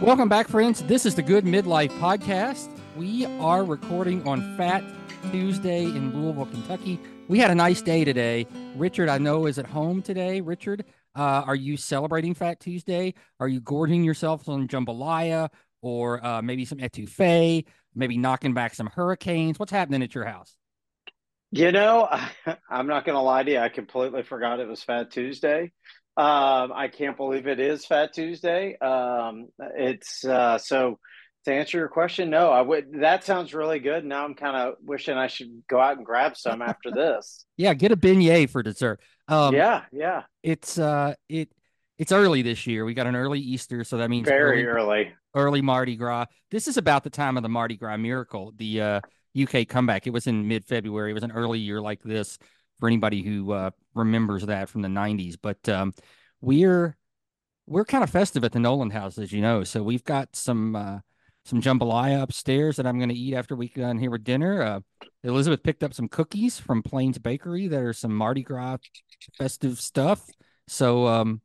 Welcome back, friends. This is the Good Midlife Podcast. We are recording on Fat Tuesday in Louisville, Kentucky. We had a nice day today. Richard, I know, is at home today. Richard, uh, are you celebrating Fat Tuesday? Are you gorging yourself on jambalaya or uh, maybe some etouffee? Maybe knocking back some hurricanes? What's happening at your house? You know, I'm not going to lie to you. I completely forgot it was Fat Tuesday. Um, I can't believe it is Fat Tuesday. Um, it's uh, so to answer your question, no, I would. That sounds really good. Now I'm kind of wishing I should go out and grab some after this. yeah, get a beignet for dessert. Um, yeah, yeah. It's uh, it it's early this year. We got an early Easter, so that means very early, early, early Mardi Gras. This is about the time of the Mardi Gras miracle, the uh, UK comeback. It was in mid February. It was an early year like this for anybody who uh, remembers that from the 90s. But um, we're we're kind of festive at the Nolan house, as you know. So we've got some uh, some jambalaya upstairs that I'm going to eat after we get done here with dinner. Uh, Elizabeth picked up some cookies from Plehn's Bakery that are some Mardi Gras festive stuff. So um,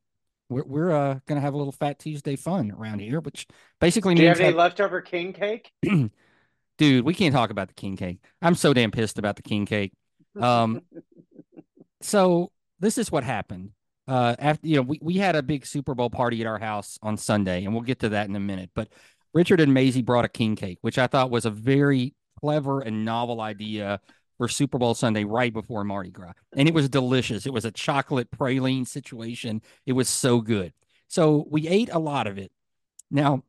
we're we're uh, going to have a little Fat Tuesday fun around here, which basically Do means. Do you have any leftover king cake? Dude, we can't talk about the king cake. I'm so damn pissed about the king cake. Um, so this is what happened. Uh, after you know, we, we had a big Super Bowl party at our house on Sunday, and we'll get to that in a minute. But Richard and Maisie brought a king cake, which I thought was a very clever and novel idea for Super Bowl Sunday right before Mardi Gras. And it was delicious. It was a chocolate praline situation. It was so good. So we ate a lot of it. Now,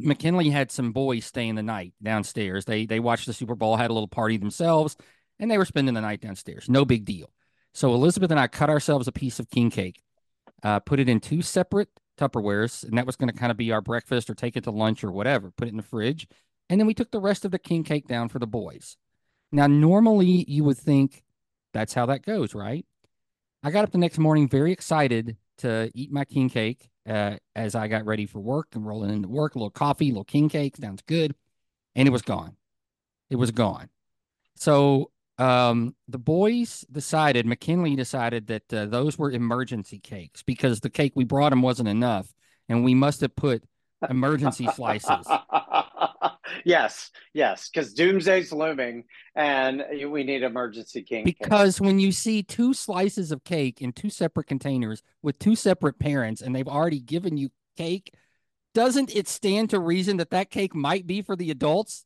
McKinley had some boys staying the night downstairs. They they watched the Super Bowl, had a little party themselves, and they were spending the night downstairs. No big deal. So Elizabeth and I cut ourselves a piece of king cake, uh, put it in two separate Tupperwares, and that was going to kind of be our breakfast or take it to lunch or whatever. Put it in the fridge, and then we took the rest of the king cake down for the boys. Now, normally you would think that's how that goes, right? I got up the next morning very excited to eat my king cake uh, as I got ready for work and rolling into work. A little coffee, a little king cake, sounds good, and it was gone. It was gone. So um, the boys decided, McKinley decided that uh, those were emergency cakes because the cake we brought him wasn't enough, and we must have put emergency slices. yes, yes, because doomsday's looming, and we need emergency king. Because cakes. when you see two slices of cake in two separate containers with two separate parents, and they've already given you cake, doesn't it stand to reason that that cake might be for the adults?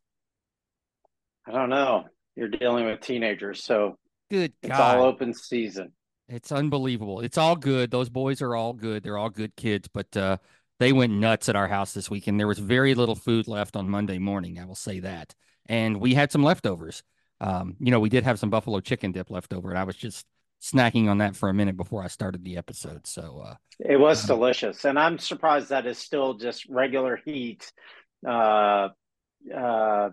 I don't know you're dealing with teenagers. So good it's all open season. It's unbelievable. It's all good. Those boys are all good. They're all good kids, but uh, they went nuts at our house this weekend. There was very little food left on Monday morning. I will say that. And we had some leftovers. Um, you know, we did have some buffalo chicken dip left over, and I was just snacking on that for a minute before I started the episode. So uh, it was um, delicious, and I'm surprised that is still just regular heat. Uh, uh,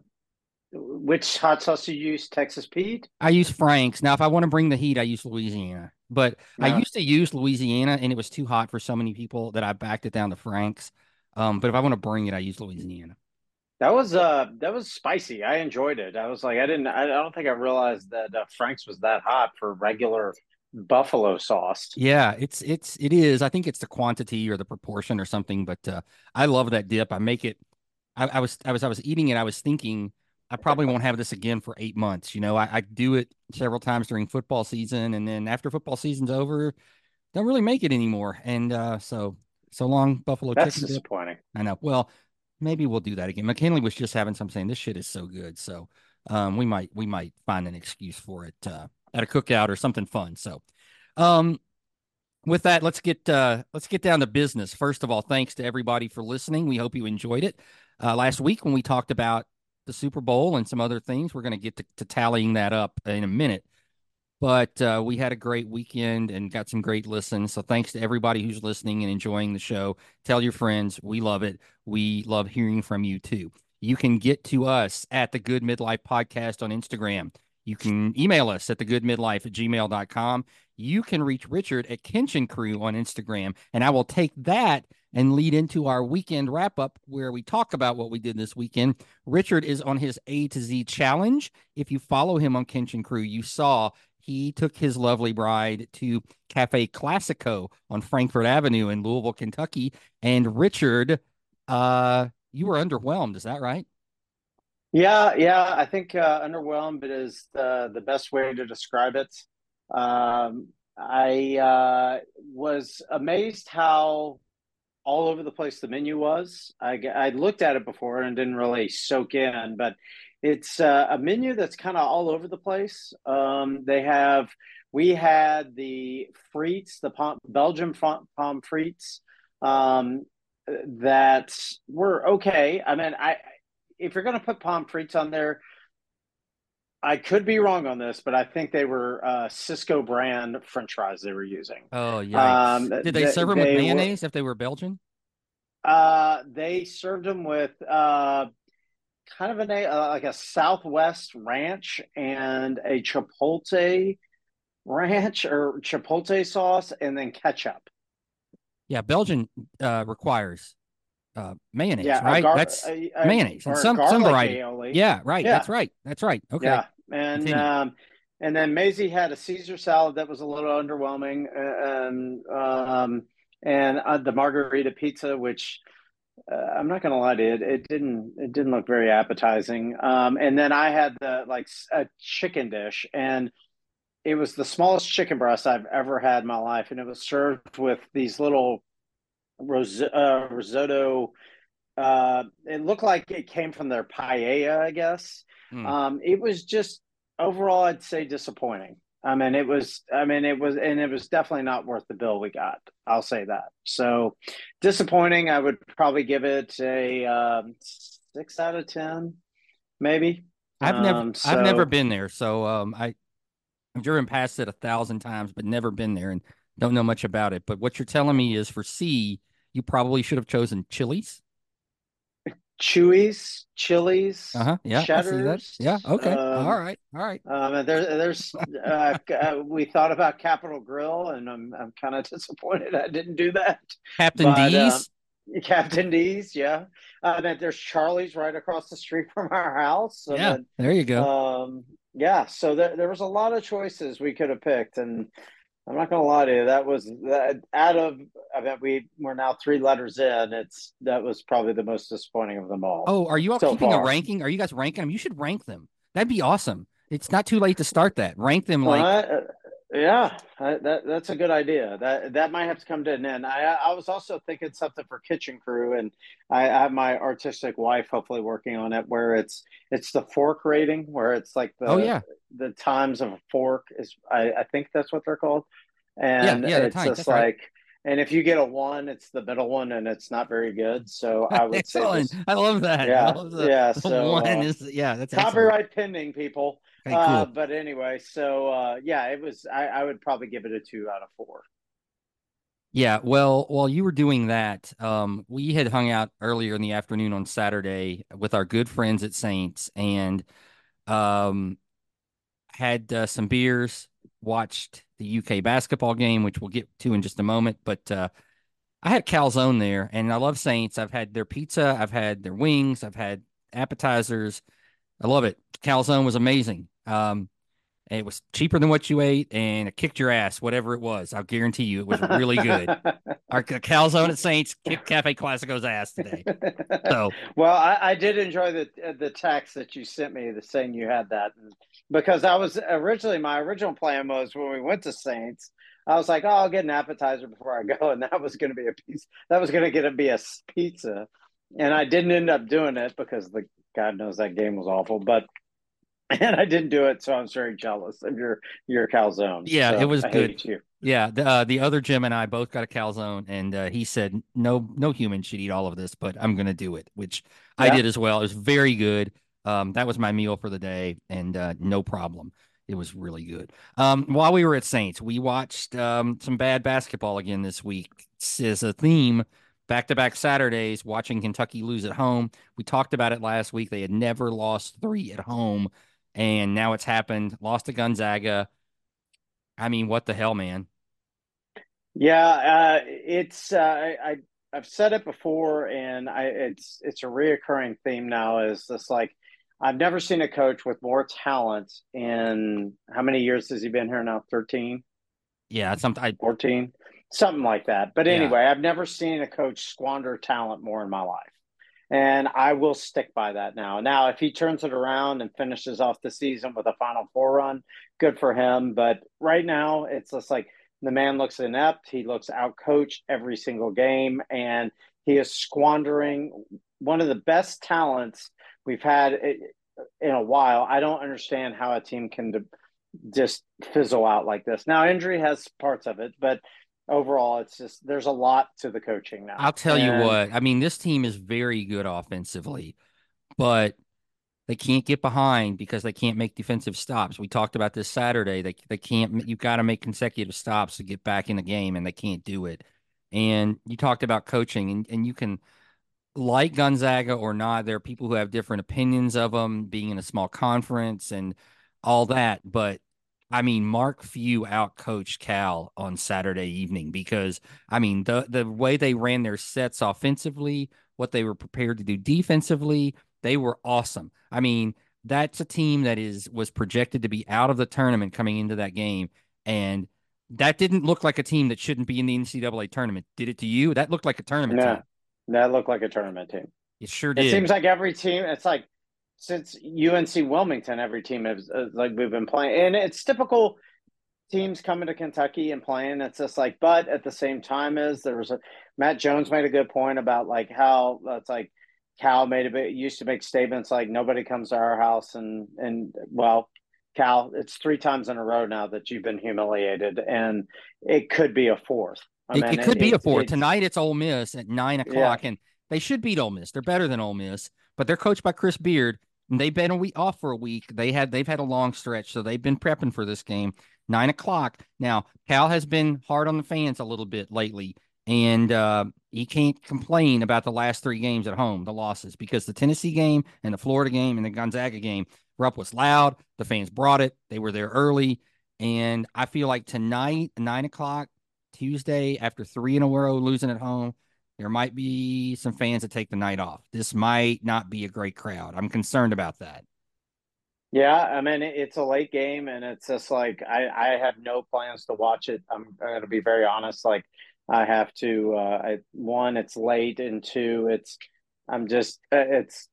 which hot sauce do you use? Texas Pete? I use Frank's. Now, if I want to bring the heat, I use Louisiana. But yeah. I used to use Louisiana, and it was too hot for so many people that I backed it down to Frank's. Um, but if I want to bring it, I use Louisiana. That was uh that was spicy. I enjoyed it. I was like, I didn't. I don't think I realized that uh, Frank's was that hot for regular buffalo sauce. Yeah, it's it's it is. I think it's the quantity or the proportion or something. But uh, I love that dip. I make it. I, I was I was I was eating it. I was thinking I probably won't have this again for eight months. You know, I, I, do it several times during football season, and then after football season's over, don't really make it anymore. And uh, so, so long, Buffalo. That's disappointing. Dip. I know. Well, maybe we'll do that again. McKinley was just having some saying this shit is so good, so um, we might we might find an excuse for it uh, at a cookout or something fun. So, um, with that, let's get uh, let's get down to business. First of all, thanks to everybody for listening. We hope you enjoyed it. Uh, last week when we talked about the Super Bowl and some other things. We're going to get to, tallying that up in a minute. But uh, we had a great weekend and got some great listens. So thanks to everybody who's listening and enjoying the show. Tell your friends. We love it. We love hearing from you too. You can get to us at the Good Midlife Podcast on Instagram. You can email us at the good midlife at gmail.com. You can reach Richard at Kenshin Crew on Instagram. And I will take that and lead into our weekend wrap up where we talk about what we did this weekend. Richard is on his A to Z challenge. If you follow him on Kenshin Crew, you saw he took his lovely bride to Cafe Classico on Frankfort Avenue in Louisville, Kentucky. And Richard Uh, you were underwhelmed, is that right? Yeah, yeah. I think uh, underwhelmed is the the best way to describe it. Um, I uh, was amazed how all over the place the menu was. I I looked at it before and didn't really soak in, but it's uh, a menu that's kind of all over the place. Um, they have we had the frites, the pom- Belgian pommes frites um, that were okay. I mean, I if you're going to put pommes frites on there, I could be wrong on this, but I think they were uh, Sysco brand French fries they were using. Oh yeah. Um, Did they, they serve them with mayonnaise were, if they were Belgian? Uh, they served them with uh, kind of a uh, like a Southwest ranch and a chipotle ranch or chipotle sauce, and then ketchup. Yeah, Belgian uh, requires uh, mayonnaise, yeah, right? Gar- that's a, a, mayonnaise and some some variety. Aioli. Yeah, right. Yeah. That's right. That's right. Okay. Yeah, and um, and then Maisie had a Caesar salad that was a little underwhelming, uh, and um, and uh, the margarita pizza, which uh, I'm not gonna lie to you, it, it didn't it didn't look very appetizing. Um, and then I had the like a chicken dish, and it was the smallest chicken breast I've ever had in my life, and it was served with these little ros- uh, risotto. Uh, it looked like it came from their paella, I guess. Mm. Um, it was just overall, I'd say disappointing. I mean, it was. I mean, it was, and it was definitely not worth the bill we got. I'll say that. So disappointing. I would probably give it a um, six out of ten, maybe. I've never, so, um, I've never been there, so um, I, I've driven past it a thousand times, but never been there, and don't know much about it. But what you're telling me is for C, you probably should have chosen Chili's. Chewies, Chili's, uh-huh. yeah, Cheddars. Yeah, okay, um, all right, all right. Um, there, there's, uh, uh, we thought about Capital Grille, and I'm, I'm kind of disappointed I didn't do that. Captain but, D's, um, Captain D's, yeah. Uh, then there's Charlie's right across the street from our house. So yeah, there you go. Um, yeah, so there, there was a lot of choices we could have picked, and I'm not gonna lie to you. That was that out of I bet we we're now three letters in. It's that was probably the most disappointing of them all. Oh, are you all so keeping far. a ranking? Are you guys ranking them? You should rank them. That'd be awesome. It's not too late to start that. Rank them like. Uh, yeah, that that's a good idea. That that might have to come to an end. I I was also thinking something for kitchen crew, and I, I have my artistic wife hopefully working on it, where it's it's the fork rating, where it's like the oh yeah the times of a fork is I, I think that's what they're called, and yeah, yeah, it's just like. Right. And if you get a one, it's the middle one, and it's not very good. So I would excellent. say, I love that. Yeah, love the, yeah. So one uh, is yeah, that's copyright excellent. pending, people. Okay, cool. uh, but anyway, so uh, yeah, it was. I, I would probably give it a two out of four. Yeah, well, while you were doing that, um, we had hung out earlier in the afternoon on Saturday with our good friends at Saints, and um, had uh, some beers, watched the UK basketball game, which we'll get to in just a moment. But uh, I had calzone there, and I love Saints. I've had their pizza, I've had their wings, I've had appetizers. I love it. Calzone was amazing. Um, it was cheaper than what you ate, and it kicked your ass, whatever it was. I'll guarantee you, it was really good. Our calzone at Saints kicked Cafe Classico's ass today. So, well, I, I, did enjoy the the text that you sent me, the saying you had that, because I was originally my original plan was when we went to Saints, I was like, oh, I'll get an appetizer before I go, and that was going to be a piece. That was going to get to be a pizza, and I didn't end up doing it because the God knows that game was awful, but and I didn't do it, so I'm very jealous of your your calzone. Yeah, so it was I good. Yeah, the uh, the other Jim and I both got a calzone, and uh, he said no no human should eat all of this, but I'm gonna do it, which yeah. I did as well. It was very good. Um, that was my meal for the day, and uh, no problem. It was really good. Um, while we were at Saints, we watched um, some bad basketball again this week. As a theme, back to back Saturdays, watching Kentucky lose at home. We talked about it last week. They had never lost three at home and now it's happened. Lost to Gonzaga. I mean, what the hell, man? Yeah, uh, it's uh, I, I have said it before, and I it's it's a reoccurring theme now. Is this like I've never seen a coach with more talent in how many years has he been here now? Thirteen. Yeah, something fourteen, something like that. But anyway, yeah. I've never seen a coach squander talent more in my life. And I will stick by that now. Now, if he turns it around and finishes off the season with a Final Four run, good for him. But right now, it's just like the man looks inept. He looks outcoached every single game, and he is squandering one of the best talents we've had in a while. I don't understand how a team can just fizzle out like this. Now, injury has parts of it, but overall, it's just there's a lot to the coaching now. I'll tell and... you what. I mean, this team is very good offensively, but they can't get behind because they can't make defensive stops. We talked about this Saturday. They they can't. You've got to make consecutive stops to get back in the game, and they can't do it. And you talked about coaching, and, and you can like Gonzaga or not. There are people who have different opinions of them being in a small conference and all that. But I mean, Mark Few outcoached Cal on Saturday evening because I mean the the way they ran their sets offensively, what they were prepared to do defensively, they were awesome. I mean, that's a team that is was projected to be out of the tournament coming into that game, and that didn't look like a team that shouldn't be in the NCAA tournament. Did it to you? That looked like a tournament no, team. That looked like a tournament team. It sure did. It seems like every team. It's like since UNC Wilmington, every team has uh, like we've been playing, and it's typical teams coming to Kentucky and playing. It's just like, but at the same time, is there was a Matt Jones made a good point about like how it's like Cal made a bit used to make statements like nobody comes to our house and and well, Cal, it's three times in a row now that you've been humiliated, and it could be a fourth. I it, mean, it could it, be a fourth. Tonight it's Ole Miss at nine o'clock, yeah. and they should beat Ole Miss. They're better than Ole Miss, but they're coached by Chris Beard They've been a week off for a week. They had they've had a long stretch, so they've been prepping for this game. Nine o'clock. Now, Cal has been hard on the fans a little bit lately, and uh, he can't complain about the last three games at home, the losses, because the Tennessee game and the Florida game and the Gonzaga game, Rupp was loud. The fans brought it. They were there early, and I feel like tonight, nine o'clock Tuesday, after three in a row losing at home, there might be some fans that take the night off. This might not be a great crowd. I'm concerned about that. Yeah, I mean it's a late game, and it's just like I, I have no plans to watch it. I'm going to be very honest. Like I have to. Uh, I, one, it's late, and two, it's I'm just uh, it's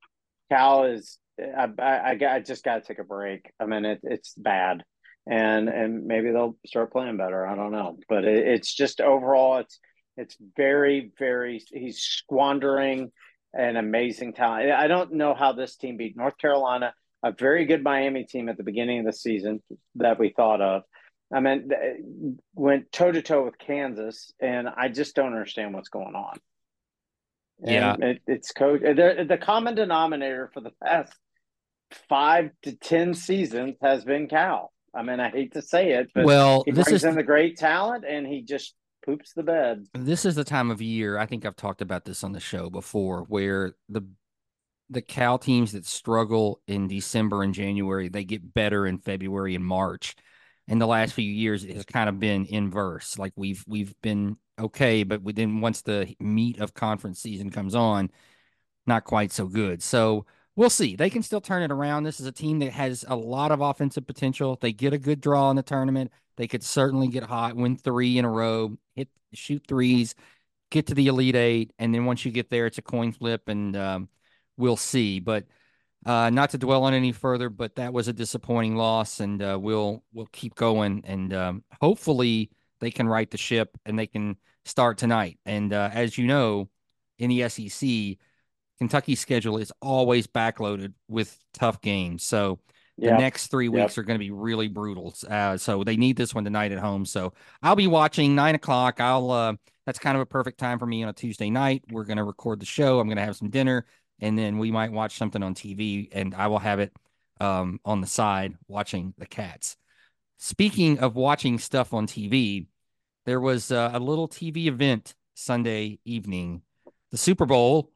Cal is. I I, I just got to take a break. I mean it, it's bad, and and maybe they'll start playing better. I don't know, but it, it's just overall it's it's very, very, he's squandering an amazing talent. I don't know how this team beat North Carolina, a very good Miami team at the beginning of the season that we thought of. I mean, went toe to toe with Kansas, and I just don't understand what's going on. And yeah, it, it's coach. The, the common denominator for the past five to ten seasons has been Cal. I mean, I hate to say it, but well, he this brings is in the great talent, and he just poops the bed. This is the time of year. I think I've talked about this on the show before, where the the Cal teams that struggle in December and January, they get better in February and March. In the last few years, it has kind of been inverse. Like we've we've been okay, but within once the meat of conference season comes on, not quite so good. So we'll see. They can still turn it around. This is a team that has a lot of offensive potential. If they get a good draw in the tournament. They could certainly get hot, win three in a row, hit shoot threes, get to the elite eight, and then once you get there, it's a coin flip, and um, we'll see. But uh, not to dwell on any further, but that was a disappointing loss, and uh, we'll we'll keep going, and um, hopefully they can right the ship and they can start tonight. And uh, as you know, in the SEC, Kentucky's schedule is always backloaded with tough games, so the next three weeks yep. are going to be really brutal. Uh, so they need this one tonight at home. So I'll be watching nine o'clock. I'll, uh, that's kind of a perfect time for me on a Tuesday night. We're going to record the show. I'm going to have some dinner and then we might watch something on TV and I will have it um, on the side watching the cats. Speaking of watching stuff on TV, there was uh, a little TV event Sunday evening. The Super Bowl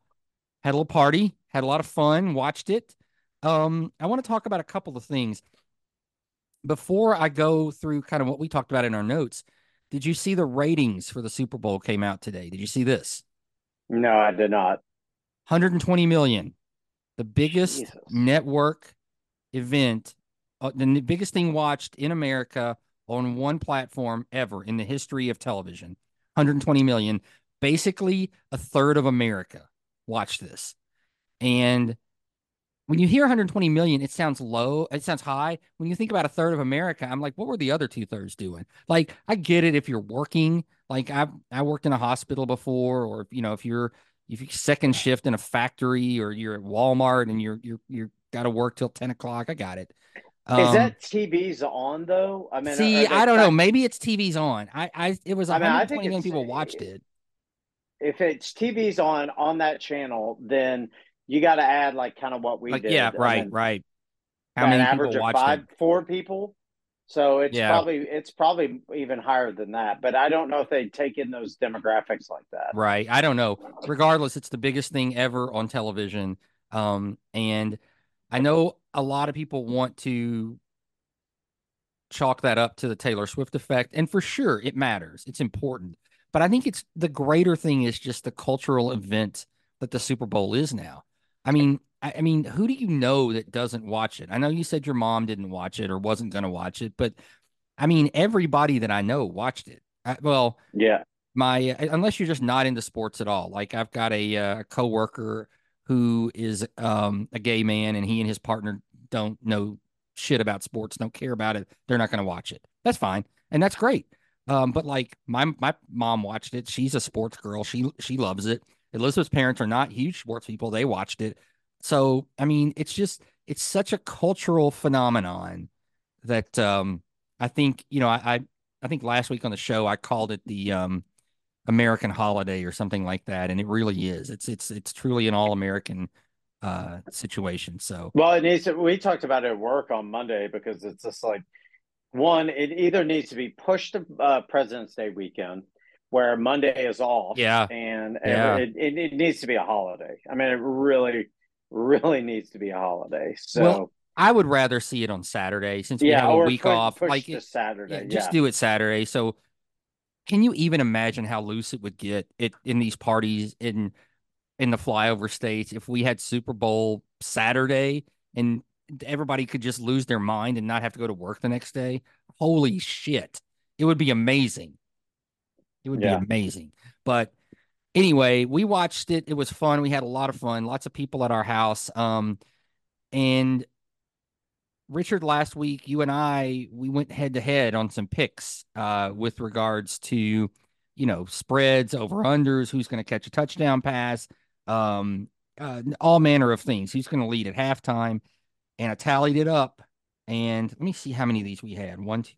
had a little party, had a lot of fun, watched it. Um, I want to talk about a couple of things before I go through kind of what we talked about in our notes. Did you see the ratings for the Super Bowl came out today? Did you see this? No, I did not. 120 million, the biggest Jesus. network event, uh, the biggest thing watched in America on one platform ever in the history of television. 120 million, basically a third of America watched this. And when you hear 120 million, it sounds low. It sounds high. When you think about a third of America, I'm like, what were the other two thirds doing? Like, I get it if you're working. Like, I I worked in a hospital before, or you know, if you're if you second shift in a factory, or you're at Walmart and you're you're you're got to work till 10 o'clock. I got it. Um, Is that TV's on though? I mean, see, I don't know. Maybe it's TV's on. I, I, it was 120 I mean, million people watched it. If it's TV's on on that channel, then you got to add like kind of what we like, did. Yeah, right, right. How many average of five, it? four people? So it's yeah. probably it's probably even higher than that. But I don't know if they take in those demographics like that. Right. I don't know. Regardless, it's the biggest thing ever on television. Um, and I know a lot of people want to chalk that up to the Taylor Swift effect. And for sure, it matters. It's important. But I think it's the greater thing is just the cultural event that the Super Bowl is now. I mean, I, I, mean, who do you know that doesn't watch it? I know you said your mom didn't watch it or wasn't going to watch it, but I mean, everybody that I know watched it. I, well, yeah. My unless you're just not into sports at all. Like I've got a, uh, a coworker who is um, a gay man and he and his partner don't know shit about sports, don't care about it. They're not going to watch it. That's fine, and that's great. Um, but like my my mom watched it. She's a sports girl. She she loves it. Elizabeth's parents are not huge sports people. They watched it. So, I mean, it's just, it's such a cultural phenomenon that um, I think, you know, I, I, I think last week on the show, I called it the um, American holiday or something like that. And it really is. It's, it's, it's truly an all American uh, situation. So, well, it needs to, we talked about it at work on Monday because it's just like, one, it either needs to be pushed to uh, President's Day weekend where Monday is off. Yeah. And yeah. It, it, it, needs to be a holiday. I mean, it really, really needs to be a holiday. So well, I would rather see it on Saturday since we yeah, have a week push, off. Push like Saturday. Yeah, just do it Saturday. So can you even imagine how loose it would get it in these parties in in the flyover states if we had Super Bowl Saturday and everybody could just lose their mind and not have to go to work the next day? Holy shit. It would be amazing. It would yeah. be amazing. But anyway, we watched it. It was fun. We had a lot of fun. Lots of people at our house. Um, and Richard, last week, you and I, we went head to head on some picks uh, with regards to, you know, spreads, over unders, who's going to catch a touchdown pass, um, uh, all manner of things. Who's going to lead at halftime. And I tallied it up. And let me see how many of these we had. One, two,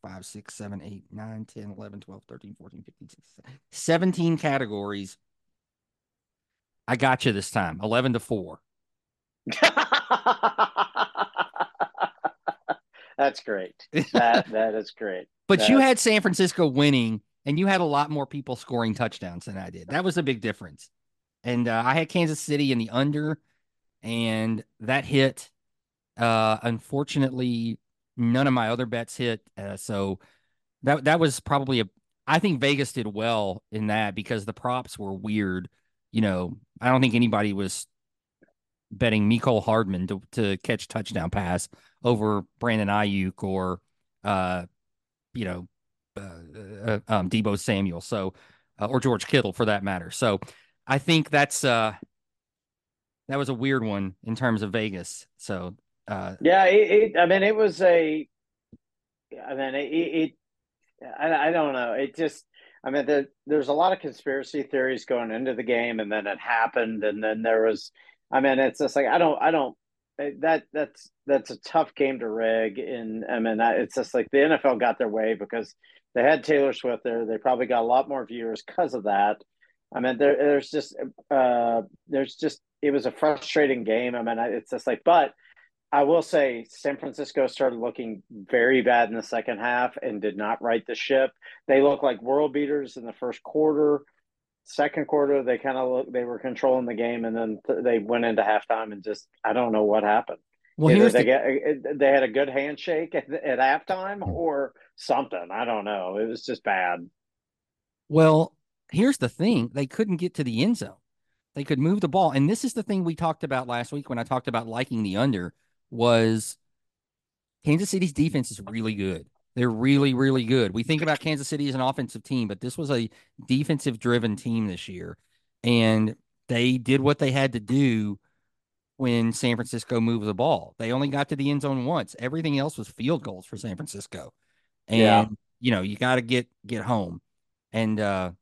4, 5, 6, 7, 8, 9, 10, 11, 12, 13, 14, 15, 16, 17 categories. I got you this time, 11 to 4. That's great. That that is great. but That's... you had San Francisco winning, and you had a lot more people scoring touchdowns than I did. That was a big difference. And uh, I had Kansas City in the under, and that hit. Uh, unfortunately, None of my other bets hit. Uh, so that that was probably a. I think Vegas did well in that because the props were weird. You know, I don't think anybody was betting Mecole Hardman to, to catch touchdown pass over Brandon Aiyuk or, uh, you know, uh, uh, um, Deebo Samuel. So, uh, or George Kittle for that matter. So, I think that's uh, that was a weird one in terms of Vegas. So uh, yeah, it, it, I mean, it was a. I mean, it. it I, I don't know. It just. I mean, the, there's a lot of conspiracy theories going into the game, and then it happened, and then there was. I mean, it's just like I don't. I don't. That that's that's a tough game to rig, and I mean, it's just like the NFL got their way because they had Taylor Swift there. They probably got a lot more viewers because of that. I mean, there, there's just, uh, there's just, it was a frustrating game. I mean, it's just like, but I will say San Francisco started looking very bad in the second half and did not right the ship. They looked like world beaters in the first quarter. Second quarter, they kind of look they were controlling the game, and then th- they went into halftime and just I don't know what happened. Well, Either they the... get uh, they had a good handshake at, at halftime or something. I don't know. It was just bad. Well, here's the thing: they couldn't get to the end zone. They could move the ball, and this is the thing we talked about last week when I talked about liking the under was Kansas City's defense is really good. They're really, really good. We think about Kansas City as an offensive team, but this was a defensive driven team this year. And they did what they had to do when San Francisco moved the ball. They only got to the end zone once. Everything else was field goals for San Francisco. And Yeah. you know, you got to get get home. And uh,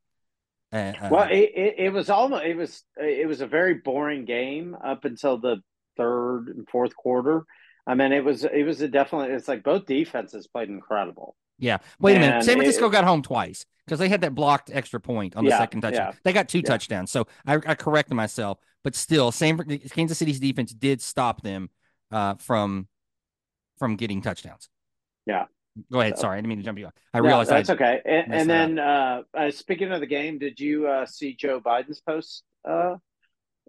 uh, uh, Well, it, it, it was almost it was it was a very boring game up until the third and fourth quarter. I mean, it was it was a definitely it's like both defenses played incredible. yeah. Wait a minute. San Francisco it- got home twice because they had that blocked extra point on the Yeah, second touchdown. yeah. They got two Yeah. touchdowns. So I, I corrected myself, but still, San Kansas City's defense did stop them uh, from from getting touchdowns. Yeah. Go ahead. So- Sorry, I didn't mean to jump you. on. I No, realized I that's okay. And, and then uh, uh, speaking of the game, did you uh, see Joe Biden's post uh,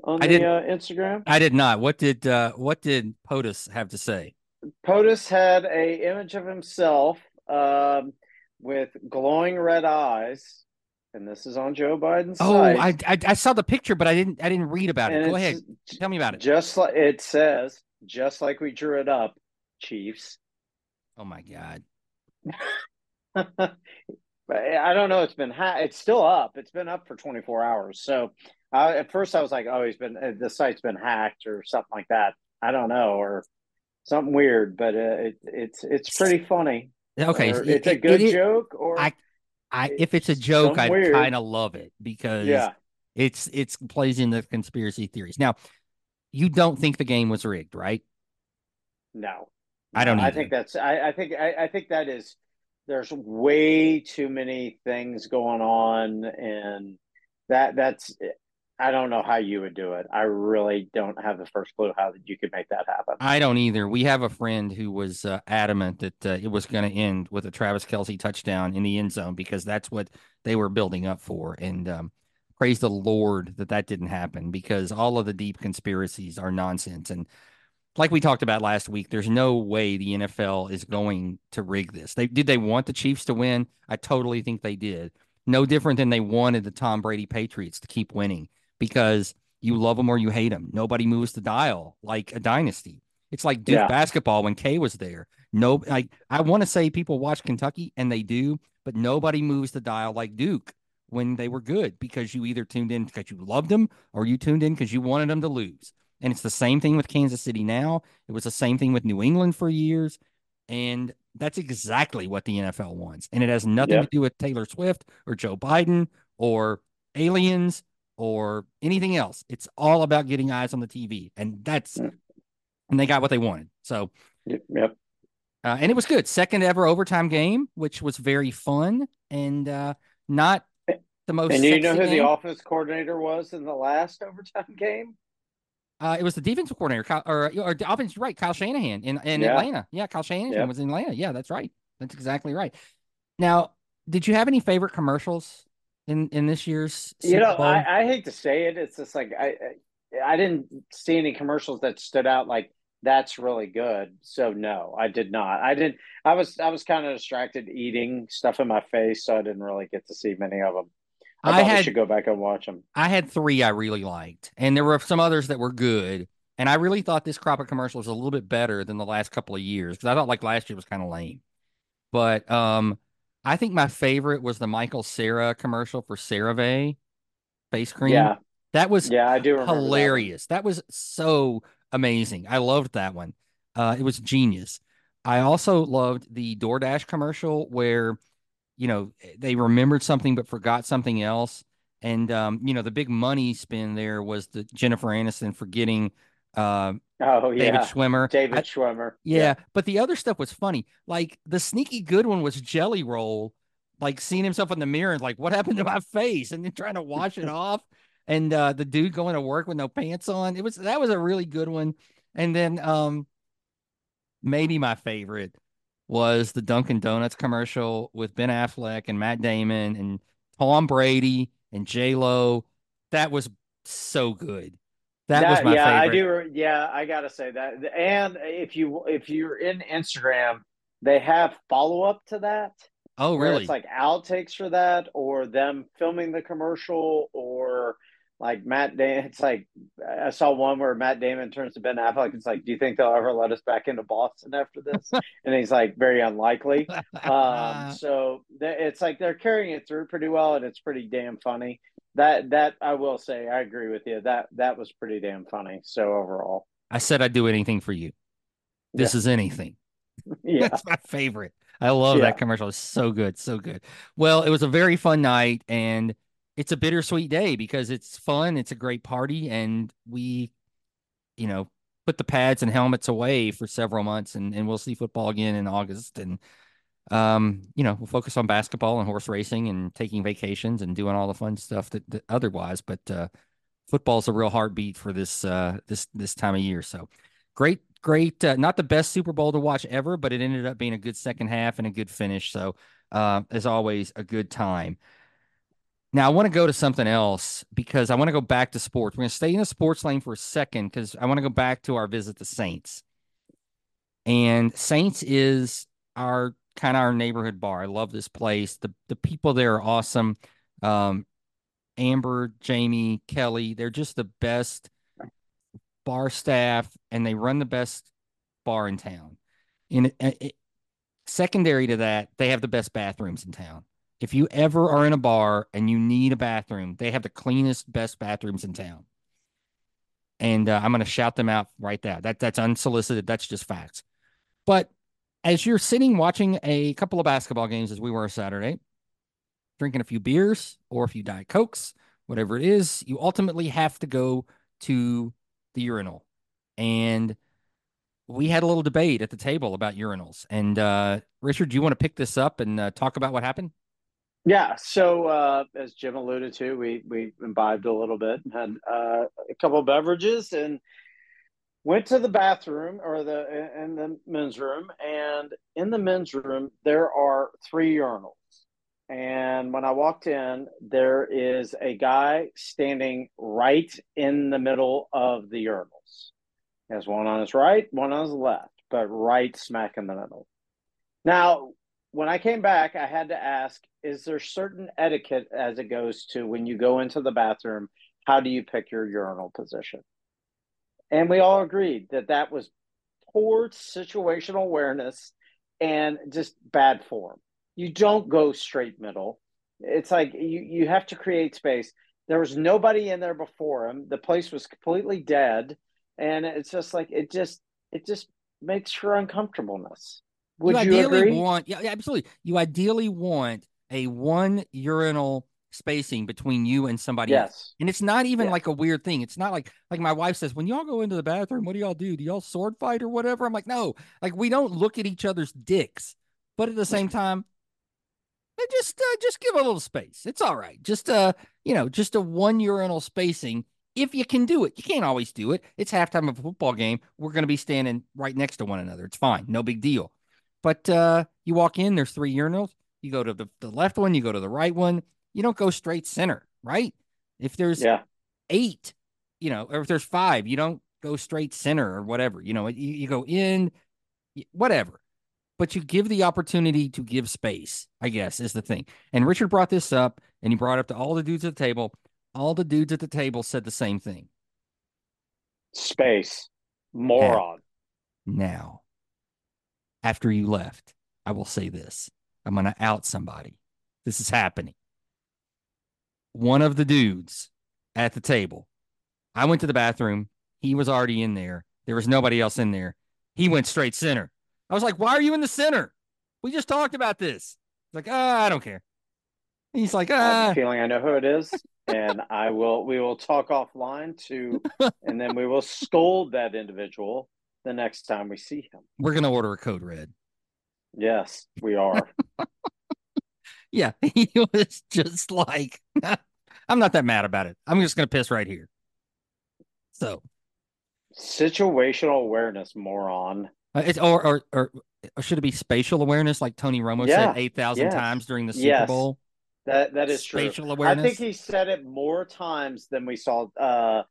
on I the didn't. uh, Instagram? I did not. What did uh, what did POTUS have to say? POTUS had a image of himself um, with glowing red eyes, and this is on Joe Biden's Oh. I, I I saw the picture, but I didn't I didn't read about it. Go ahead. Tell me about it. Just like it says, just like we drew it up, Chiefs. Oh my god. But I don't know. It's been ha- it's still up. It's been up for 24 hours. So uh, at first I was like, oh, he's been uh, the site's been hacked or something like that. I don't know or something weird, but uh, it, it's it's pretty funny. Okay, Or it- it's a good it joke. Or I I if it's a joke, I kind of love it because yeah, it's it's plays into the conspiracy theories. Now, you don't think the game was rigged, right? no, I don't I think that's. I, I think. I, I think that is. There's way too many things going on, and that that's. I don't know how you would do it. I really don't have the first clue how that you could make that happen. I don't either. We have a friend who was uh, adamant that uh, it was going to end with a Travis Kelce touchdown in the end zone because that's what they were building up for. And um, praise the Lord that that didn't happen because all of the deep conspiracies are nonsense. And like we talked about last week, there's no way the NFL is going to rig this. They did they want the Chiefs to win? I totally think they did. No different than they wanted the Tom Brady Patriots to keep winning because you love them or you hate them. Nobody moves the dial like a dynasty. It's like Duke Yeah. basketball when Kay was there. No, like I want to say people watch Kentucky and they do, but nobody moves the dial like Duke when they were good because you either tuned in because you loved them or you tuned in because you wanted them to lose. And it's the same thing with Kansas City now. It was the same thing with New England for years. And that's exactly what the NFL wants. And it has nothing Yeah. to do with Taylor Swift or Joe Biden or aliens or anything else. It's all about getting eyes on the TV. And that's, Mm. and they got what they wanted. So, Yep. yep. uh, and it was good. Second ever overtime game, which was very fun and uh, not the most. And you know who the game. offense coordinator was in the last overtime game? Uh, it was the defensive coordinator, Kyle, or, or the offense, right? Kyle Shanahan in, in Yeah. Atlanta. Yeah, Kyle Shanahan Yep. was in Atlanta. Yeah, that's right. That's exactly right. Now, did you have any favorite commercials in in this year's You know? I, I hate to say it. It's just like I, I I didn't see any commercials that stood out like that's really good. So no, I did not. I didn't. I was I was kind of distracted eating stuff in my face, so I didn't really get to see many of them. I, I had should go back and watch them. I had three I really liked, and there were some others that were good. And I really thought this crop of commercials was a little bit better than the last couple of years because I thought like last year was kind of lame. But um, I think my favorite was the Michael Cera commercial for CeraVe face cream. Yeah, That was yeah, I do remember that hilarious. That, was so amazing. I loved that one. Uh, it was genius. I also loved the DoorDash commercial where, you know, they remembered something but forgot something else. And um, you know, the big money spin there was the Jennifer Aniston forgetting uh, Oh David yeah, Schwimmer. David I- Schwimmer. yeah, but the other stuff was funny. Like the sneaky good one was Jelly Roll, like seeing himself in the mirror and like, what happened to my face? And then trying to wash it off. And uh the dude going to work with no pants on. It was that was a really good one. And then um maybe my favorite was the Dunkin' Donuts commercial with Ben Affleck and Matt Damon and Tom Brady and J Lo. That was so good. That, was my yeah, favorite. I do. Yeah, I gotta say that. And if you if you're in Instagram, they have follow up to that. Oh, really? It's like outtakes for that, or them filming the commercial, or like Matt Damon. It's like I saw one where Matt Damon turns to Ben Affleck. It's like, do you think they'll ever let us back into Boston after this? and he's like, very unlikely. Um, so th- it's like they're carrying it through pretty well, and it's pretty damn funny. That that I will say, I agree with you. That that was pretty damn funny. So overall, I said I'd do anything for you. This Yeah. is anything. Yeah. That's my favorite. I love Yeah. that commercial. It's so good, so good. Well, it was a very fun night, and it's a bittersweet day because it's fun. It's a great party, and we, you know, put the pads and helmets away for several months, and and we'll see football again in August, and um, you know, we'll focus on basketball and horse racing and taking vacations and doing all the fun stuff that, that otherwise. But uh, football's a real heartbeat for this uh this this time of year. So great, great. Uh, not the best Super Bowl to watch ever, but it ended up being a good second half and a good finish. So uh, as always, a good time. Now I want to go to something else because I want to go back to sports. We're going to stay in the sports lane for a second because I want to go back to our visit to Saints. And Saints is our kind of our neighborhood bar. I love this place. The the people there are awesome. Um, Amber, Jamie, Kelly, they're just the best bar staff, and they run the best bar in town. And it, it, secondary to that, they have the best bathrooms in town. If you ever are in a bar and you need a bathroom, they have the cleanest, best bathrooms in town. And uh, I'm going to shout them out right there. That that's unsolicited. That's just facts. But as you're sitting watching a couple of basketball games, as we were Saturday, drinking a few beers or a few Diet Cokes, whatever it is, you ultimately have to go to the urinal. And we had a little debate at the table about urinals. And uh, Richard, do you want to pick this up and uh, talk about what happened? Yeah. So uh, as Jim alluded to, we we imbibed a little bit, and had uh, a couple beverages, and went to the bathroom or the in the men's room. And in the men's room, there are three urinals. And when I walked in, there is a guy standing right in the middle of the urinals. He has one on his right, one on his left, but right smack in the middle. Now, when I came back, I had to ask is there certain etiquette as it goes to when you go into the bathroom? How do you pick your urinal position? And we all agreed that that was poor situational awareness and just bad form. You don't go straight middle. It's like you, you have to create space. There was nobody in there before him. The place was completely dead. And it's just like it just it just makes for uncomfortableness. Would you, you ideally agree? want yeah, absolutely. You ideally want a one urinal spacing between you and somebody else. Yes. And it's not even Yeah. like a weird thing. It's not like like my wife says, when y'all go into the bathroom, what do y'all do? Do y'all sword fight or whatever? I'm like, no, like we don't look at each other's dicks, but at the same time, eh, just uh, just give a little space. It's all right. Just uh, you know, just a one urinal spacing if you can do it. You can't always do it. It's halftime of a football game. We're going to be standing right next to one another. It's fine. No big deal. But uh, you walk in, there's three urinals. You go to the, the left one, you go to the right one. You don't go straight center, right? If there's Yeah. eight, you know, or if there's five, you don't go straight center or whatever. You know, you, you go in, whatever. But you give the opportunity to give space, I guess, is the thing. And Richard brought this up and he brought it up to all the dudes at the table. All the dudes at the table said the same thing. Space. Moron. Now, after you left, I will say this I'm going to out somebody. This is happening. One of the dudes at the table, I went to the bathroom. He was already in there. There was nobody else in there. He went straight center. I was like, why are you in the center? We just talked about this. He's like, ah, I don't care. He's like, I have ah, a feeling I know who it is, and I will. We will talk offline to, and then we will scold that individual the next time we see him. we're going to order a code red. Yes, we are. Yeah, he was just like, I'm not that mad about it. I'm just going to piss right here. So, Situational awareness, moron. Uh, it's or, or or or should it be spatial awareness, like Tony Romo Yeah, said eight thousand times during the Super yes. Bowl? That that is true. Spatial I think he said it more times than we saw uh,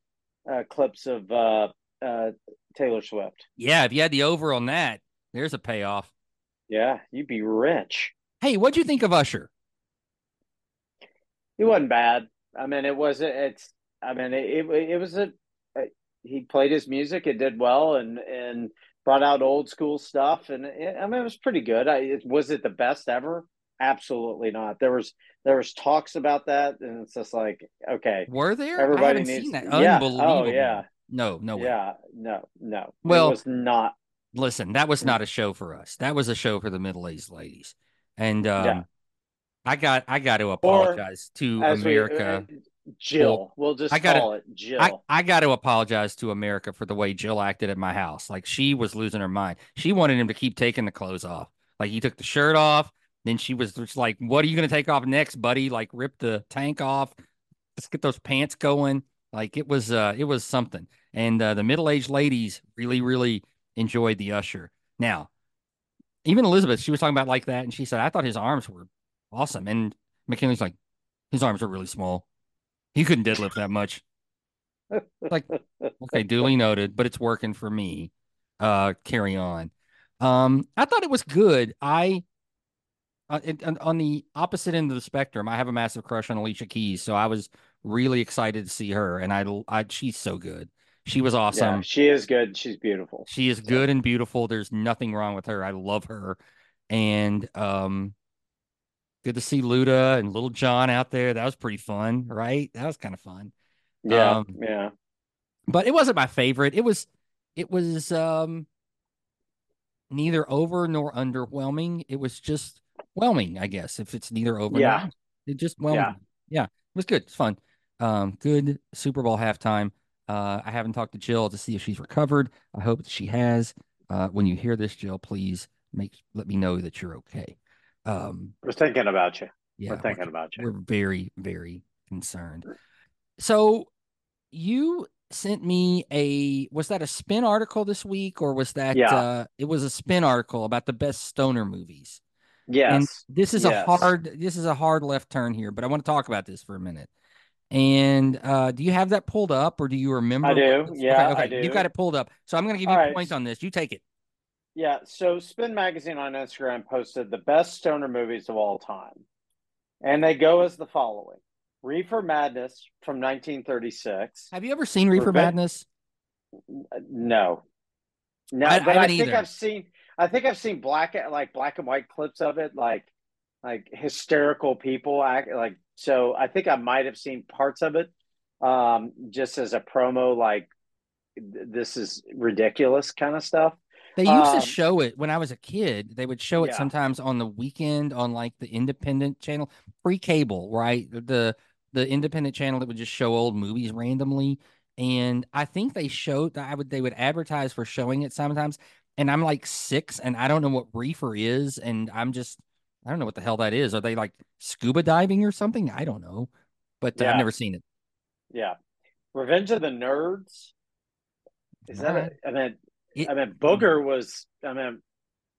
uh, clips of uh, uh, Taylor Swift. yeah, if you had the over on that, there's a payoff. Yeah, you'd be rich. Hey, what'd you think of Usher? He wasn't bad. I mean, it wasn't. it's. I mean, it it, it was a. He played his music. It did well, and and brought out old school stuff. And it, I mean, it was pretty good. I, it, was it the best ever? Absolutely not. There was there was talks about that, and it's just like okay, Were there? Everybody needs. seen that. yeah. Unbelievable. Oh yeah. No, no way. Yeah, no, no. Well- it was not. Listen, that was not a show for us. That was a show for the middle-aged ladies. And um, Yeah. I got I got to apologize to As we- America. uh, Jill. we'll just I gotta- call it Jill. I, I got to apologize to America for the way Jill acted at my house. Like she was losing her mind. She wanted him to keep taking the clothes off. Like he took the shirt off. Then she was just like, What are you going to take off next, buddy? Like rip the tank off. Let's get those pants going. Like it was uh it was something. And uh, the middle-aged ladies really, really enjoyed the usher. Now, even Elizabeth, she was talking about like that, and she said, I thought his arms were awesome. And McKinley's like, his arms are really small. He couldn't deadlift that much. like, okay, duly noted, but it's working for me. Uh, carry on. Um, I thought it was good. I, uh, it, on the opposite end of the spectrum, I have a massive crush on Alicia Keys, so I was really excited to see her, and I, I she's so good. She was awesome. yeah, she is good. She's beautiful. She is good and beautiful. There's nothing wrong with her. I love her. And um good to see Luda and Lil Jon out there. That was pretty fun, right? That was kind of fun. Yeah, Um, yeah. But it wasn't my favorite. It was it was um neither over nor underwhelming. It was just whelming, I guess, if it's neither over Yeah. nor it just whelmed Yeah. Yeah. It was good. It's fun. Um, good Super Bowl halftime. Uh, I haven't talked to Jill to see if she's recovered. I hope that she has. Uh, when you hear this, Jill, please make let me know that you're okay. Um, We're thinking about you. yeah, We're thinking about you. we're very, very concerned. So you sent me a was that a spin article this week or was that Yeah. uh it was a spin article about the best stoner movies. And Yes. this is Yes. a hard this is a hard left turn here, but I want to talk about this for a minute. And uh do you have that pulled up or do you remember? I do. Yeah, okay, I okay. You do. got it pulled up. So I'm gonna give All you right. points on this. You take it. Yeah. So Spin Magazine on Instagram posted the best stoner movies of all time. And they go as the following Reefer Madness from 1936. Have you ever seen Reefer Madness? No. No, I- I but I, haven't think either. I've seen I think I've seen black like black and white clips of it, like like hysterical people act like so I think I might have seen parts of it um just as a promo like this is ridiculous kind of stuff. They used Um, to show it when I was a kid. They would show it Yeah. sometimes on the weekend on like the independent channel, free cable, right? The the independent channel that would just show old movies randomly. And I think they showed that I would they would advertise for showing it sometimes. And I'm like six and I don't know what reefer is. And I'm just I don't know what the hell that is. Are they like scuba diving or something? I don't know. But Yeah. I've never seen it. Yeah. Revenge of the Nerds. Is that Alright. a, I mean It- I mean Booger was I mean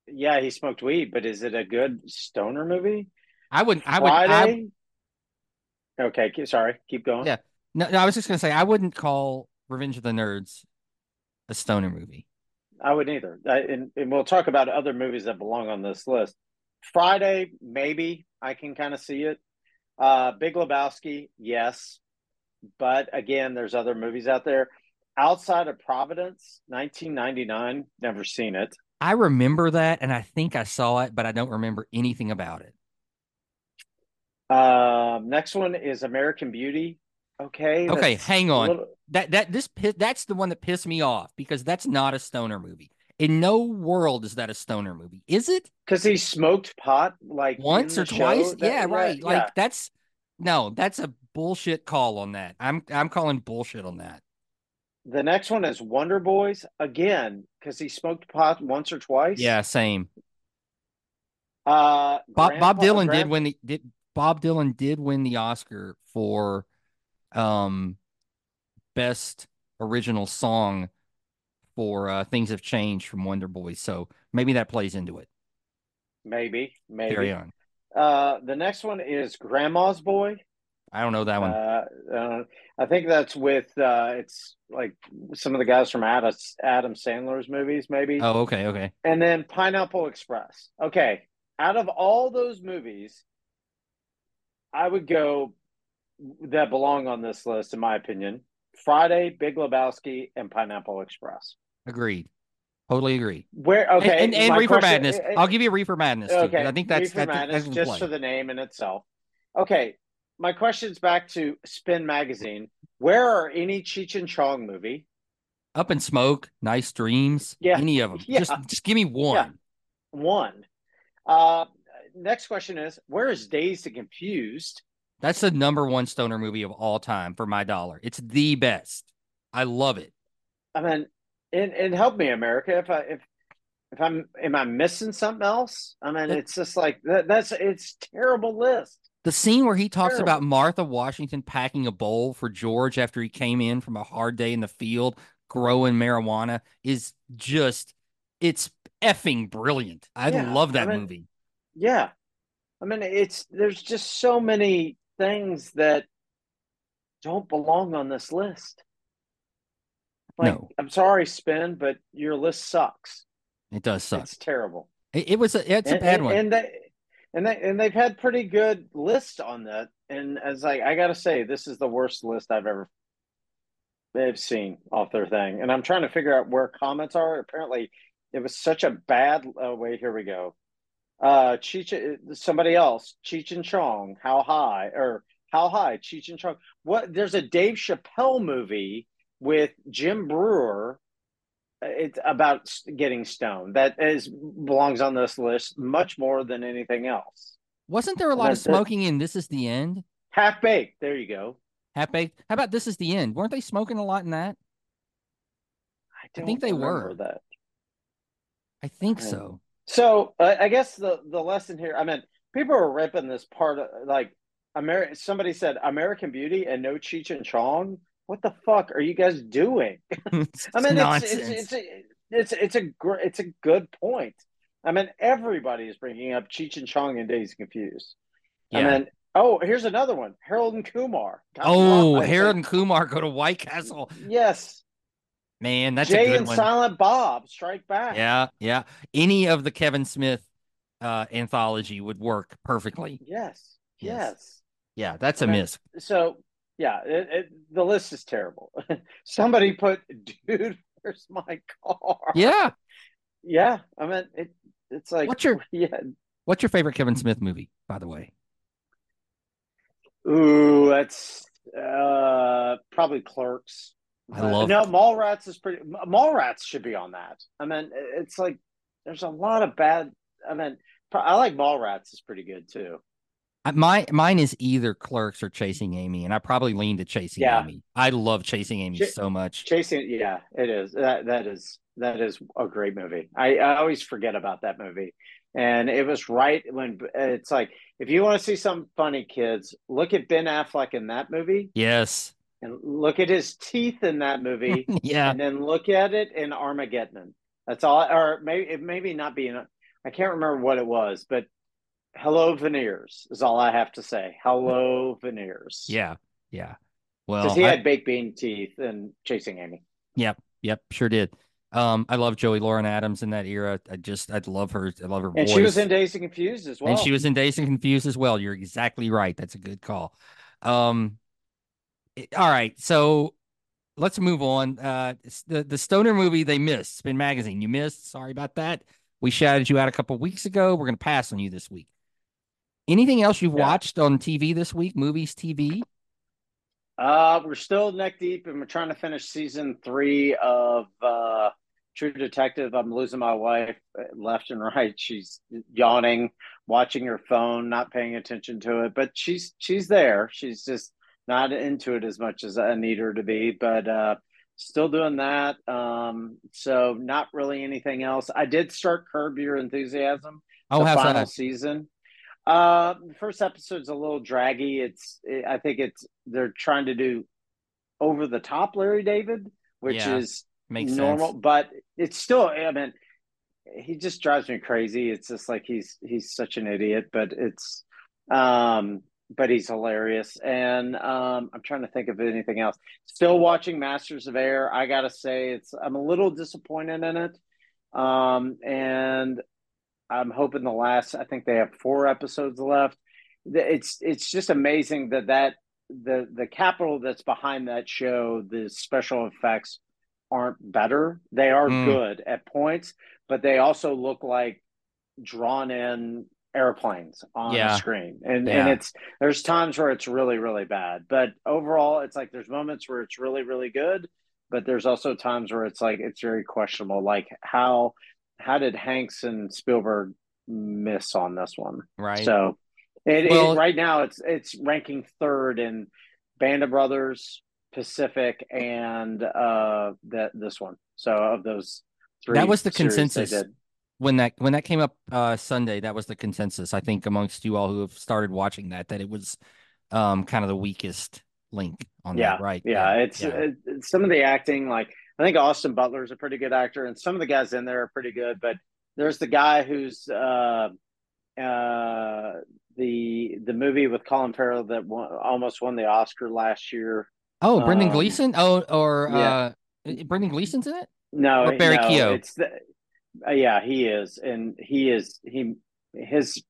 yeah, he smoked weed, but is it a good stoner movie? I wouldn't I would I. Okay, keep, sorry, keep going. Yeah. no, no, I was just gonna say I wouldn't call Revenge of the Nerds a stoner movie. I wouldn't either. I, and, and we'll talk about other movies that belong on this list. Friday, maybe I can kind of see it. Uh, Big Lebowski, yes. But again, there's other movies out there. Outside of Providence, 1999, never seen it. I remember that, and I think I saw it, but I don't remember anything about it. Um, next one is American Beauty. Okay. Okay, hang on. little- That that this that's the one that pissed me off because that's not a stoner movie. In no world is that a stoner movie, is it? Because he smoked pot like Once or twice? That- yeah, right. yeah. Like that's no, that's a bullshit call on that. I'm I'm calling bullshit on that. the next one is Wonder Boys again because he smoked pot once or twice. Yeah, same. Uh, Bob Grandpa- Bob Dylan did win the did Bob Dylan did win the Oscar for um best original song for uh Things Have Changed from Wonder Boys. So maybe that plays into it. Maybe, maybe. Carry on. Uh, the next one is Grandma's Boy. I don't know that one. Uh, uh, I think that's with uh, it's like some of the guys from Adam, Adam Sandler's movies, maybe. oh, okay, okay. And then Pineapple Express. Okay, out of all those movies, I would go that belong on this list, in my opinion. Friday, Big Lebowski, and Pineapple Express. Agreed. Totally agree. Where okay, and, and, my Reefer question- Madness. uh, I'll give you Reefer Madness too. Okay, I think that's Reefer that, Madness, that's just play. for the name in itself. Okay, my question's back to Spin Magazine. Where are any Cheech and Chong movie? Up in Smoke, Nice Dreams, Yeah. any of them. Yeah. Just just give me one. One. Uh, next question is where is Dazed and Confused? That's the number one stoner movie of all time for my dollar. It's the best. I love it. I mean, and, and help me, America, if I if if I'm am I missing something else? I mean, it's just like that, that's it's terrible list. The scene where he talks Terrible. about Martha Washington packing a bowl for George after he came in from a hard day in the field growing marijuana is just it's effing brilliant. I Yeah, love that I mean, movie. Yeah. I mean, it's there's just so many things that don't belong on this list. Like, No. I'm sorry, Spin, but your list sucks. It does suck. It's terrible. It, it was a it's a bad and, one. And they and they and they've had pretty good lists on that. And as like I gotta say, this is the worst list I've ever they've seen off their thing. And I'm trying to figure out where comments are. Apparently, it was such a bad. Oh wait, here we go. Uh, Cheech, somebody else, Cheech and Chong. How high or how high? Cheech and Chong. What? There's a Dave Chappelle movie with Jim Breuer. It's about getting stoned. That is belongs on this list much more than anything else. Wasn't there a lot of smoking in This Is the End? Half baked. There you go. Half baked. How about This Is the End? Weren't they smoking a lot in that? I, I think they were. that. I think Right. so. So uh, I guess the the lesson here. I mean, people are ripping this part of like American. Somebody said American Beauty and no Cheech and Chong. What the fuck are you guys doing? I mean, it's it's it's a, it's it's a gr- it's a good point. I mean, everybody is bringing up Cheech and Chong and Dazed Confused. yeah. And then, oh, here's another one: Harold and Kumar. God, oh, Harold and Kumar go to White Castle. Yes, Man, that's Jay a good and one. Silent Bob Strike Back. Yeah, yeah. Any of the Kevin Smith uh anthology would work perfectly. Yes. Yes. Yes. Yeah, that's a miss. So yeah, it, it, the list is terrible. Somebody put, dude, where's my car? Yeah. Yeah. I mean, it. It's like, What's your- yeah? What's your favorite Kevin Smith movie, by the way? Ooh, that's uh probably Clerks. I love- no Mallrats is pretty. Mallrats should be on that. I mean, it's like there's a lot of bad. I mean, I like Mallrats is pretty good too. My mine is either Clerks or Chasing Amy, and I probably lean to Chasing Yeah. Amy. I love Chasing Amy Ch- so much. Chasing, yeah, it is. That that is that is a great movie. I, I always forget about that movie, and it was right when it's like if you want to see some funny kids, look at Ben Affleck in that movie, Yes. and look at his teeth in that movie, yeah. and then look at it in Armageddon. That's all, or maybe it maybe not be in. I can't remember what it was, but hello veneers is all I have to say. Hello veneers. Yeah. Yeah. Well, because he I- had baked bean teeth and chasing Amy. Yep, yep, sure did. Um, I love Joey Lauren Adams in that era. I just, I love her. I love her And voice. she was in Dazed and Confused as well. and she was in Dazed and Confused as well. You're exactly right. That's a good call. Um, it- all right, so let's move on. Uh, the the Stoner movie they missed. Spin Magazine, you missed. Sorry about that. We shouted you out a couple weeks ago. We're gonna pass on you this week. Anything else you've Yeah. watched on TV this week? Movies, TV? Uh, we're still neck deep, and we're trying to finish season three of uh, True Detective. I'm losing my wife uh, left and right. She's yawning, watching her phone, not paying attention to it, but she's she's there. She's just not into it as much as I need her to be, but uh, still doing that. Um, so not really anything else. I did start Curb Your Enthusiasm. Oh, the how's final that? season. Uh, the first episode's a little draggy. It's, it, I think it's they're trying to do over the top Larry David, which Yeah, is Makes normal, sense. but it's still. I mean, he just drives me crazy. It's just like he's he's such an idiot, but it's, um, but he's hilarious. And um, I'm trying to think of anything else. Still watching Masters of Air. I gotta say, it's I'm a little disappointed in it. Um, and I'm hoping the last. I think they have four episodes left. It's it's just amazing that that the the capital that's behind that show, the special effects aren't better. They are Mm. good at points, but they also look like drawn in airplanes on Yeah. the screen. And Yeah. and it's there's times where it's really really bad, but overall it's like there's moments where it's really really good, but there's also times where it's like it's very questionable. Like how how did Hanks and Spielberg miss on this one? Right. So it, well, it, right now it's it's ranking third in Band of Brothers, Pacific, and uh that this one. So of those three, that was the consensus when that when that came up uh Sunday. That was the consensus I think amongst you all who have started watching that that it was um kind of the weakest link on yeah, that, right? Yeah, yeah. It's, yeah. It, it's some of the acting like I think Austin Butler's a pretty good actor, and some of the guys in there are pretty good. But there's the guy who's uh, uh, the the movie with Colin Farrell that won, almost won the Oscar last year. Oh, Brendan um, Gleeson. Oh, or yeah. uh, Brendan Gleeson's in it. No, or Barry no, Keogh. It's the, uh, yeah, he is, and he is he his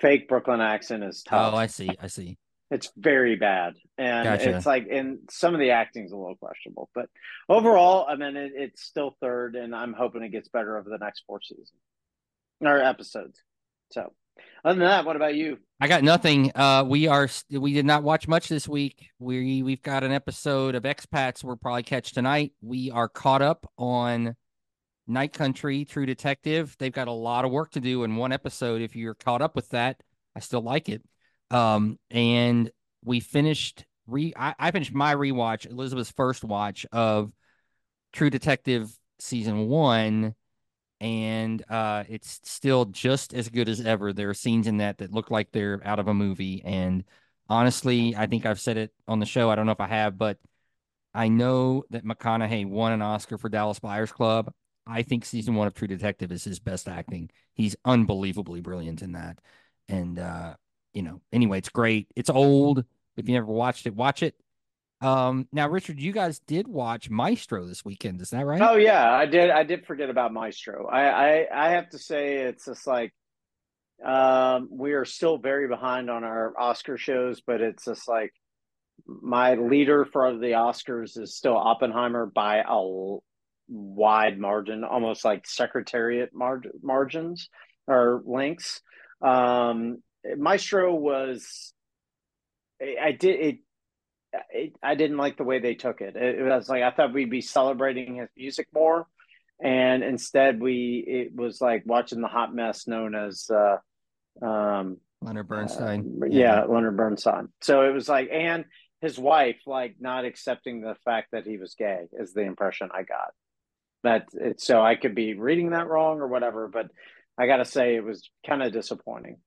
fake Brooklyn accent is tough. Oh, I see. I see. It's very bad, and gotcha. it's like, and some of the acting's a little questionable, but overall, I mean, it, it's still third, and I'm hoping it gets better over the next four seasons or episodes. So, other than that, what about you? I got nothing. Uh, we are we did not watch much this week. We we've got an episode of Expats we'll probably catch tonight. We are caught up on Night Country, True Detective. They've got a lot of work to do in one episode. If you're caught up with that, I still like it. Um, and we finished re I, I finished my rewatch, Elizabeth's first watch of True Detective season one, and uh, it's still just as good as ever. There are scenes in that that look like they're out of a movie, and honestly, I think I've said it on the show. I don't know if I have, but I know that McConaughey won an Oscar for Dallas Buyers Club. I think season one of True Detective is his best acting. He's unbelievably brilliant in that, and uh, you know, anyway, it's great. It's old. If you never watched it, watch it. Um, now, Richard, you guys did watch Maestro this weekend, is that right? Oh yeah, I did. I did forget about Maestro. I I, I have to say, it's just like um, we are still very behind on our Oscar shows, but it's just like my leader for the Oscars is still Oppenheimer by a wide margin, almost like secretariat mar- margins or links. Um, Maestro was, I did it, it, I didn't like the way they took it. it. It was like I thought we'd be celebrating his music more, and instead we it was like watching the hot mess known as uh, um, Leonard Bernstein. Uh, yeah. yeah, Leonard Bernstein. So it was like, and his wife like not accepting the fact that he was gay is the impression I got. That it, so I could be reading that wrong or whatever, but I got to say it was kind of disappointing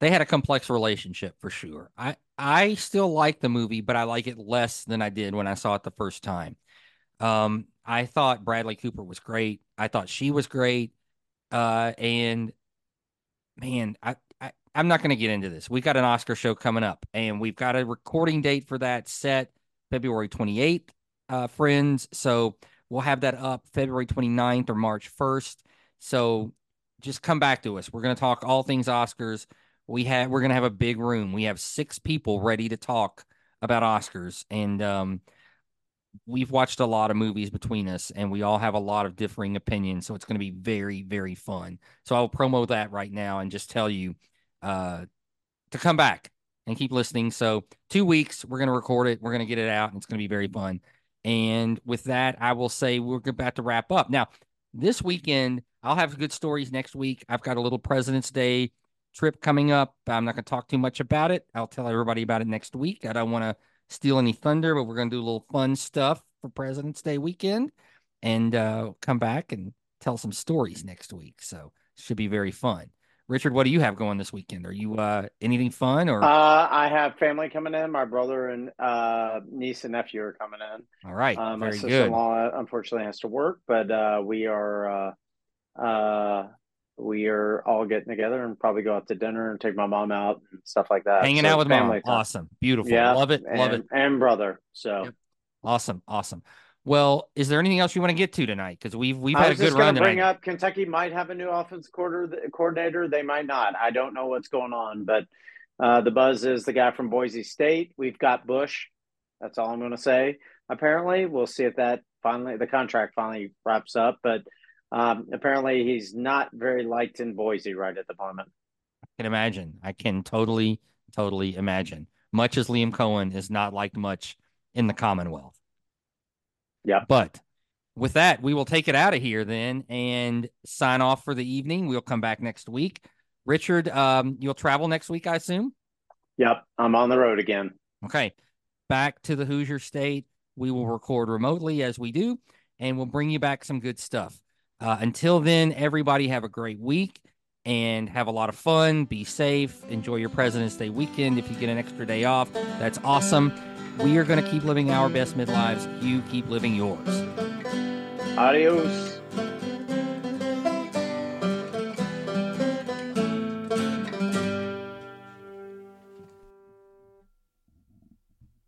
they had a complex relationship for sure. I I still like the movie, but I like it less than I did when I saw it the first time. Um, I thought Bradley Cooper was great. I thought she was great. Uh, and man, I, I I'm not going to get into this. We got an Oscar show coming up, and we've got a recording date for that set February 28th, uh, friends. So we'll have that up February 29th or March 1st. So just come back to us. We're going to talk all things Oscars we have we're gonna have a big room. We have six people ready to talk about Oscars, and um, we've watched a lot of movies between us, and we all have a lot of differing opinions. So it's gonna be very very fun. So I'll promo that right now and just tell you uh, to come back and keep listening. So two weeks, we're gonna record it, we're gonna get it out, and it's gonna be very fun. And with that, I will say we're about to wrap up now. This weekend, I'll have good stories next week. I've got a little President's Day trip coming up. I'm not going to talk too much about it. I'll tell everybody about it next week. I don't want to steal any thunder, but we're going to do a little fun stuff for President's Day weekend and uh, come back and tell some stories next week. So should be very fun. Richard, what do you have going this weekend? Are you uh, anything fun or? Uh, I have family coming in. My brother and uh, niece and nephew are coming in. All right, um, my sister-in-law unfortunately has to work, but uh, we are uh, uh, we are all getting together and probably go out to dinner and take my mom out and stuff like that. Hanging so out with family mom. Awesome. Beautiful. Yeah. Love it. And, love it. And brother. So yep. awesome. Awesome. Well, is there anything else you want to get to tonight? Because we've we've had a good run tonight. Bring up Kentucky might have a new offense coordinator. They might not. I don't know what's going on, but uh, the buzz is the guy from Boise State. We've got Bush. That's all I'm going to say. Apparently, we'll see if that finally the contract finally wraps up. But um, apparently, he's not very liked in Boise right at the moment. I can imagine. I can totally, totally imagine. Much as Liam Coen is not liked much in the Commonwealth. Yeah. But with that, we will take it out of here then and sign off for the evening. We'll come back next week. Richard, um, you'll travel next week, I assume? Yep. I'm on the road again. Okay. Back to the Hoosier State. We will record remotely as we do, and we'll bring you back some good stuff. Uh, until then, everybody have a great week and have a lot of fun. Be safe. Enjoy your President's Day weekend. If you get an extra day off, that's awesome. We are going to keep living our best midlives. You keep living yours. Adios.